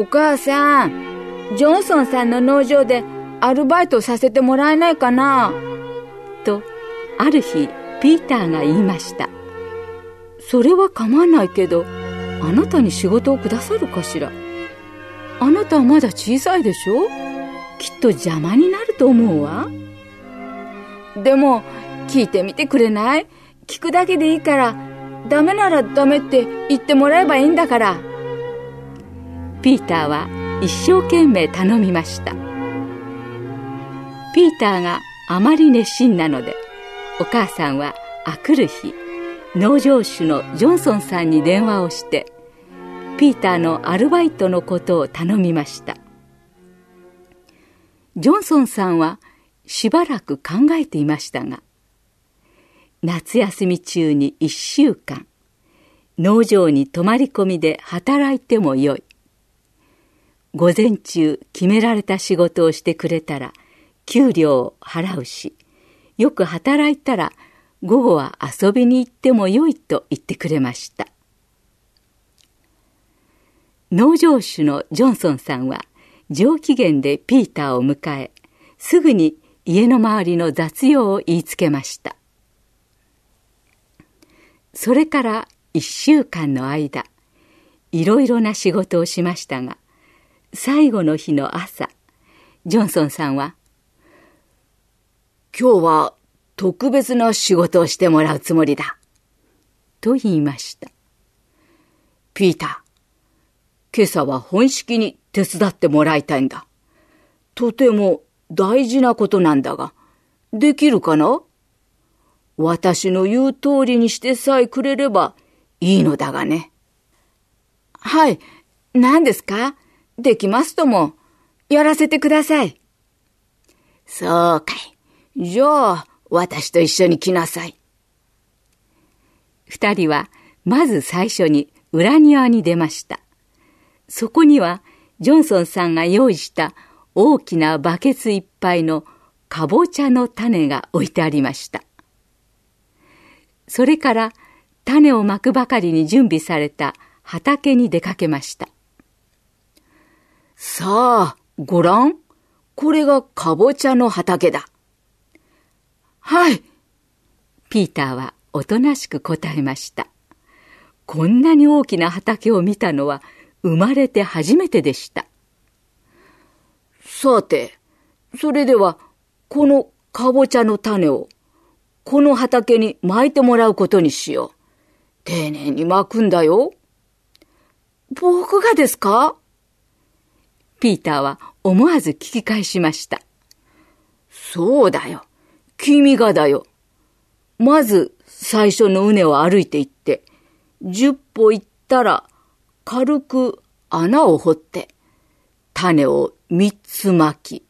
お母さん、ジョンソンさんの農場でアルバイトさせてもらえないかな？と、ある日、ピーターが言いました。それは構わないけど、あなたに仕事をくださるかしら？あなたはまだ小さいでしょ？きっと邪魔になると思うわ。でも、聞いてみてくれない？聞くだけでいいから、ダメならダメって言ってもらえばいいんだから。ピーターは一生懸命頼みました。ピーターがあまり熱心なのでお母さんはあくる日農場主のジョンソンさんに電話をしてピーターのアルバイトのことを頼みました。ジョンソンさんはしばらく考えていましたが夏休み中に一週間農場に泊まり込みで働いてもよい。午前中決められた仕事をしてくれたら給料を払うし、よく働いたら午後は遊びに行ってもよいと言ってくれました。農場主のジョンソンさんは上機嫌でピーターを迎え、すぐに家の周りの雑用を言いつけました。それから一週間の間、いろいろな仕事をしましたが、最後の日の朝、ジョンソンさんは、今日は特別な仕事をしてもらうつもりだ。と言いました。ピーター、今朝は本式に手伝ってもらいたいんだ。とても大事なことなんだが、できるかな？私の言う通りにしてさえくれればいいのだがね。はい、何ですか？できますとも、やらせてください。そうかい。じゃあ、私と一緒に来なさい。二人は、まず最初に裏庭に出ました。そこには、ジョンソンさんが用意した大きなバケツいっぱいのかぼちゃの種が置いてありました。それから種をまくばかりに準備された畑に出かけました。さあ、ごらん。これがかぼちゃの畑だ。はい。ピーターはおとなしく答えました。こんなに大きな畑を見たのは生まれて初めてでした。さて、それでは、このかぼちゃの種を、この畑に巻いてもらうことにしよう。丁寧に巻くんだよ。僕がですか？ピーターは思わず聞き返しました。そうだよ。君がだよ。まず最初の畝を歩いて行って、十歩行ったら軽く穴を掘って、種を三つ巻き、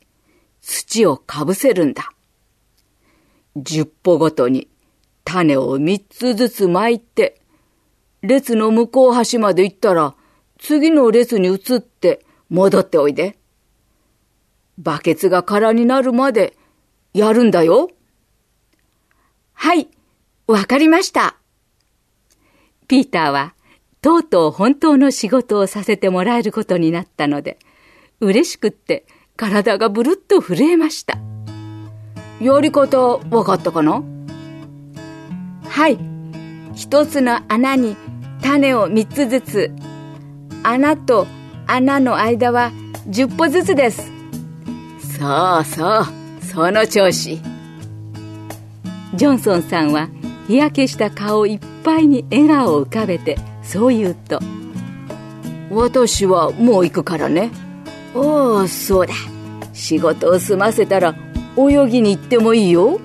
土をかぶせるんだ。十歩ごとに種を三つずつ巻いて、列の向こう端まで行ったら、次の列に移って戻っておいで。バケツが空になるまでやるんだよ。はい、わかりました。ピーターはとうとう本当の仕事をさせてもらえることになったので、嬉しくって体がブルッと震えました。やり方わかったかな？はい。一つの穴に種を三つずつ。穴と穴の間は10歩ずつです。そうそう、その調子。ジョンソンさんは日焼けした顔いっぱいに笑顔を浮かべてそう言うと「私はもう行くからね」「おおそうだ。仕事を済ませたら泳ぎに行ってもいいよ」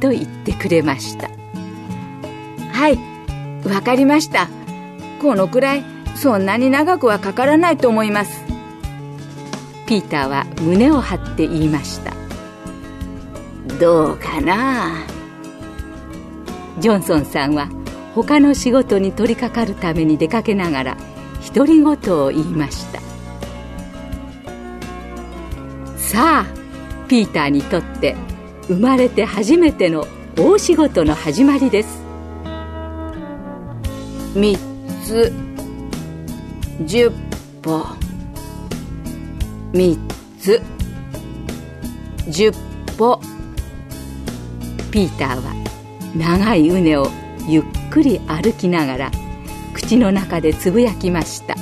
と言ってくれましたはいわかりました。このくらいそんなに長くはかからないと思います。ピーターは胸を張って言いました。どうかな？ジョンソンさんは他の仕事に取り掛かるために出かけながら独り言を言いました。さあピーターにとって生まれて初めての大仕事の始まりです。3つ。10歩3つ。10歩ピーターは長い畝をゆっくり歩きながら口の中でつぶやきました。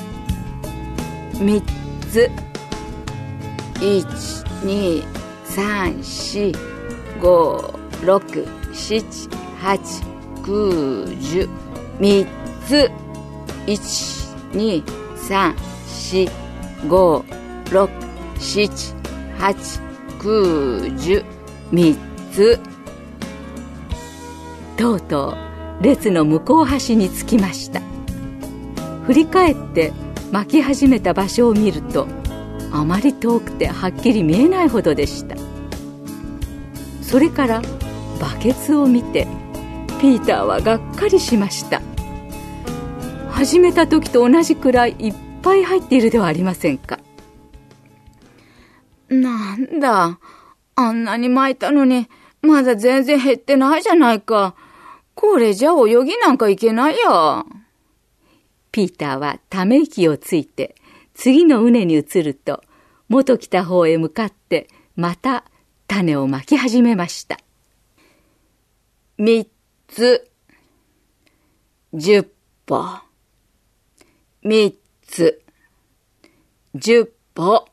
3つ。1 2 3 4 5 6 7 8 9 1 0 3つ。1 2 3 4 5 6 7 8 9 1 0 3つ。とうとう列の向こう端に着きました。振り返って巻き始めた場所を見るとあまり遠くてはっきり見えないほどでした。それからバケツを見てピーターはがっかりしました。始めた時と同じくらいいっぱい入っているではありませんか？なんだあんなに巻いたのにまだ全然減ってないじゃないかこれじゃ泳ぎなんかいけないや。ピーターはため息をついて次の畝に移ると元来た方へ向かってまた種をまき始めました。三つ、十歩、三つ、十歩。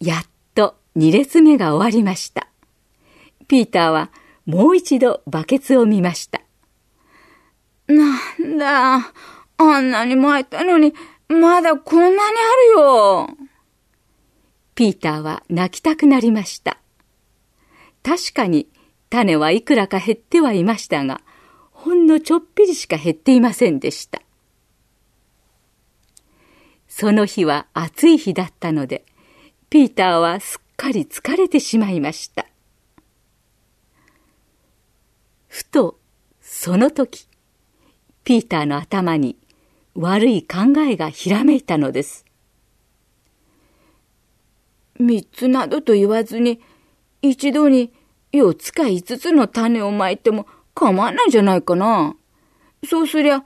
やっと二列目が終わりました。ピーターはもう一度バケツを見ました。なんだ、あんなに巻いたのに、まだこんなにあるよ。ピーターは泣きたくなりました。確かに種はいくらか減ってはいましたが、ほんのちょっぴりしか減っていませんでした。その日は暑い日だったので、ピーターはすっかり疲れてしまいました。ふとその時ピーターの頭に悪い考えがひらめいたのです。三つなどと言わずに一度に四つか五つの種をまいても構わないんじゃないかな。そうすりゃ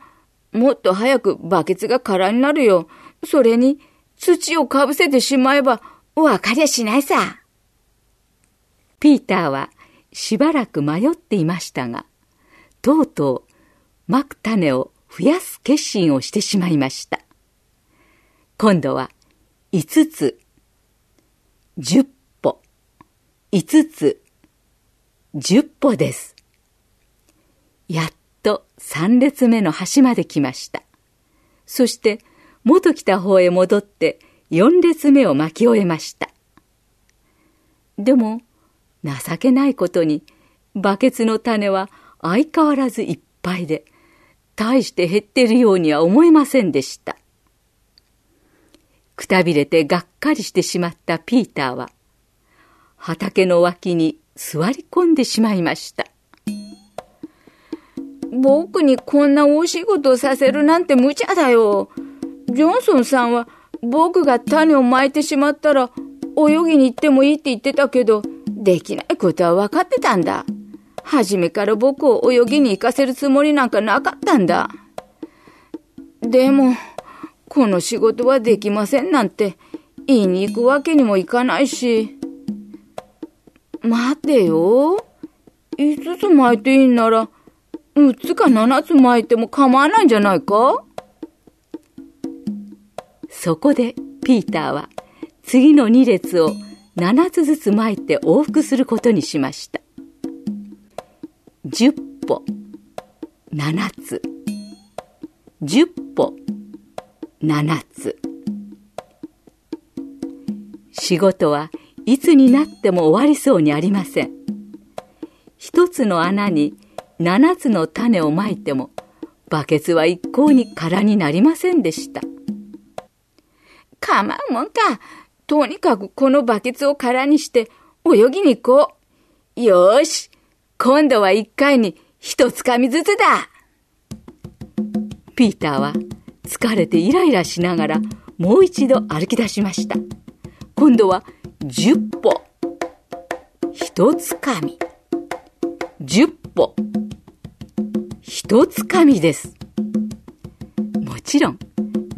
もっと早くバケツが空になるよ。それに土をかぶせてしまえばわかりゃしないさ。ピーターはしばらく迷っていましたが、とうとう、まく種を増やす決心をしてしまいました。今度は、5つ、10歩、5つ、10歩です。やっと3列目の端まで来ました。そして、元来た方へ戻って4列目を巻き終えました。でも、情けないことに、バケツの種は相変わらずいっぱいで、大して減ってるようには思えませんでした。くたびれてがっかりしてしまったピーターは、畑の脇に座り込んでしまいました。僕にこんな大仕事をさせるなんて無茶だよ。ジョンソンさんは僕が種をまいてしまったら泳ぎに行ってもいいって言ってたけど、できないことは分かってたんだ。初めから僕を泳ぎに行かせるつもりなんかなかったんだ。でも、この仕事はできませんなんて言いに行くわけにもいかないし。待てよ。5つ巻いていいんなら、6つか7つ巻いても構わないんじゃないか？そこでピーターは次の2列を7つずつ巻いて往復することにしました。10歩、7つ。10歩、7つ。仕事はいつになっても終わりそうにありません。一つの穴に7つの種をまいてもバケツは一向に空になりませんでした。構うもんか。とにかくこのバケツを空にして泳ぎに行こう。よーし。今度は一回に一つかみずつだ。ピーターは疲れてイライラしながらもう一度歩き出しました。今度は10歩。一つかみ。10歩。一つかみです。もちろん、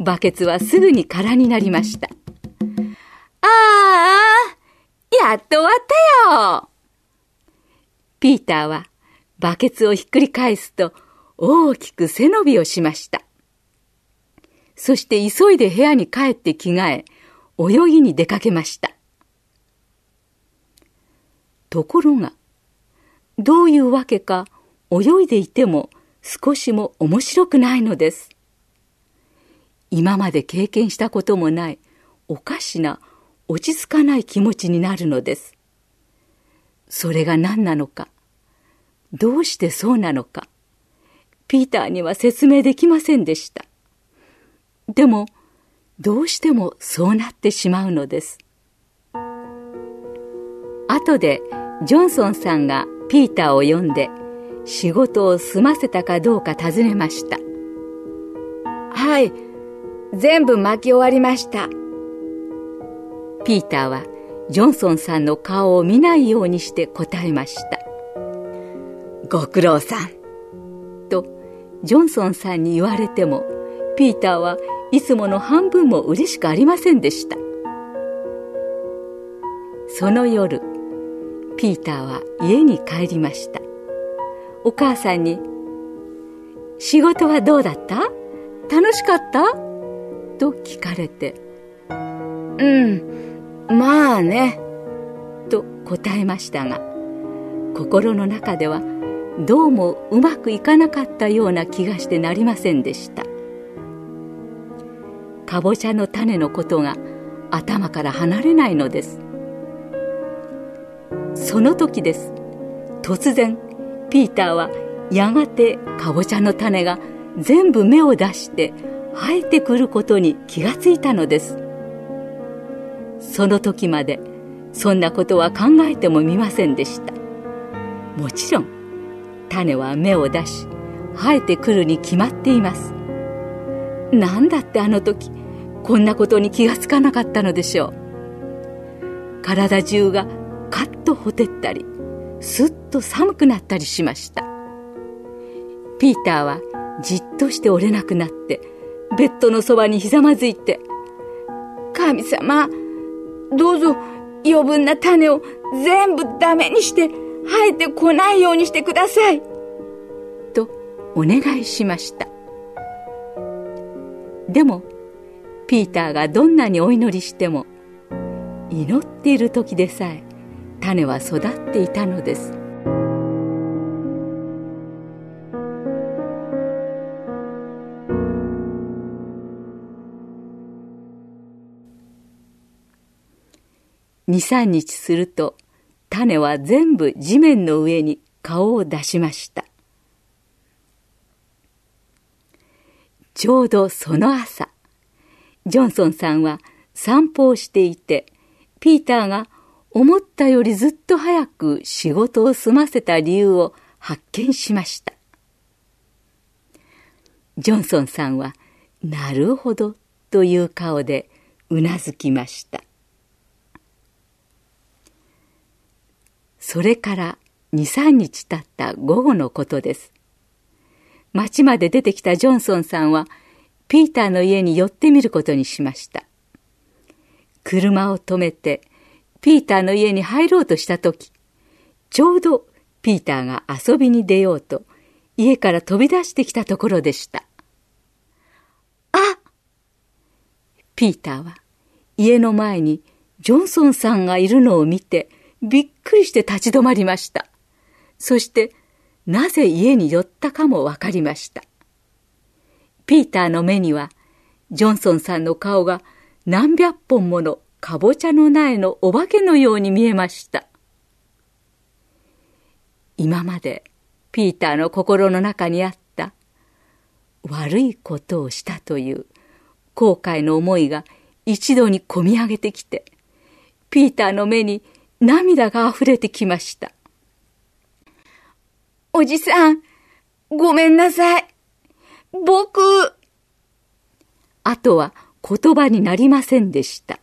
バケツはすぐに空になりました。ああ、やっと終わったよピーターはバケツをひっくり返すと大きく背伸びをしました。そして急いで部屋に帰って着替え、泳ぎに出かけました。ところが、どういうわけか泳いでいても少しも面白くないのです。今まで経験したこともないおかしな落ち着かない気持ちになるのです。それが何なのか、どうしてそうなのか、ピーターには説明できませんでした。でも、どうしてもそうなってしまうのです。後でジョンソンさんがピーターを呼んで仕事を済ませたかどうか尋ねました。はい、全部巻き終わりました。ピーターはジョンソンさんの顔を見ないようにして答えました。ご苦労さん。と、ジョンソンさんに言われても、ピーターはいつもの半分も嬉しくありませんでした。その夜、ピーターは家に帰りました。お母さんに、仕事はどうだった？楽しかった？と聞かれて、うん、まあね、と答えましたが、心の中ではどうもうまくいかなかったような気がしてなりませんでした。かぼちゃの種のことが頭から離れないのです。その時です。突然ピーターはやがてかぼちゃの種が全部芽を出して生えてくることに気がついたのです。その時までそんなことは考えてもみませんでした。もちろん種は芽を出し生えてくるに決まっています。何だってあの時こんなことに気がつかなかったのでしょう。体中がカッとほてったりすっと寒くなったりしました。ピーターはじっとして折れなくなってベッドのそばにひざまずいて「神様どうぞ余分な種を全部ダメにして生えてこないようにしてください」とお願いしました。でもピーターがどんなにお祈りしても祈っている時でさえ種は育っていたのです。23日すると種は全部地面の上に顔を出しましたちょうどその朝ジョンソンさんは散歩をしていて、ピーターが思ったよりずっと早く仕事を済ませた理由を発見しました。ジョンソンさんは、なるほどという顔でうなずきました。それから2、3日経った午後のことです。町まで出てきたジョンソンさんは、ピーターの家に寄ってみることにしました。車を止めて、ピーターの家に入ろうとしたとき、ちょうどピーターが遊びに出ようと、家から飛び出してきたところでした。あピーターは家の前にジョンソンさんがいるのを見て、びっくりして立ち止まりました。そして、なぜ家に寄ったかもわかりました。ピーターの目には、ジョンソンさんの顔が何百本ものかぼちゃの苗のお化けのように見えました。今までピーターの心の中にあった悪いことをしたという後悔の思いが一度にこみ上げてきて、ピーターの目に涙が溢れてきました。おじさん、ごめんなさい。僕。あとは言葉になりませんでした。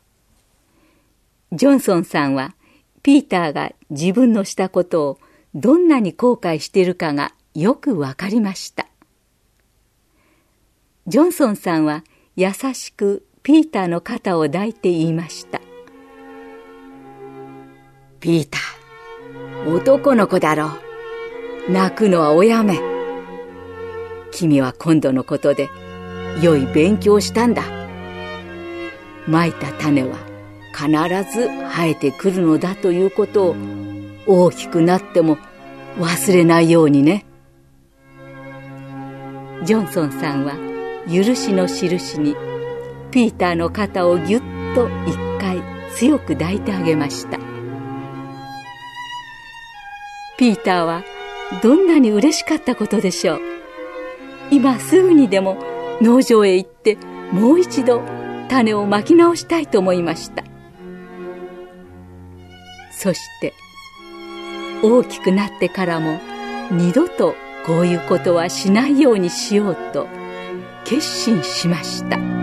ジョンソンさんは、ピーターが自分のしたことをどんなに後悔しているかがよくわかりました。ジョンソンさんは優しくピーターの肩を抱いて言いました。ピーター、男の子だろう。泣くのはおやめ。君は今度のことで良い勉強をしたんだ。まいた種は必ず生えてくるのだということを大きくなっても忘れないようにね。ジョンソンさんは許しの印にピーターの肩をぎゅっと一回強く抱いてあげましたピーターはどんなに嬉しかったことでしょう。今すぐにでも農場へ行ってもう一度種をまき直したいと思いました。そして大きくなってからも二度とこういうことはしないようにしようと決心しました。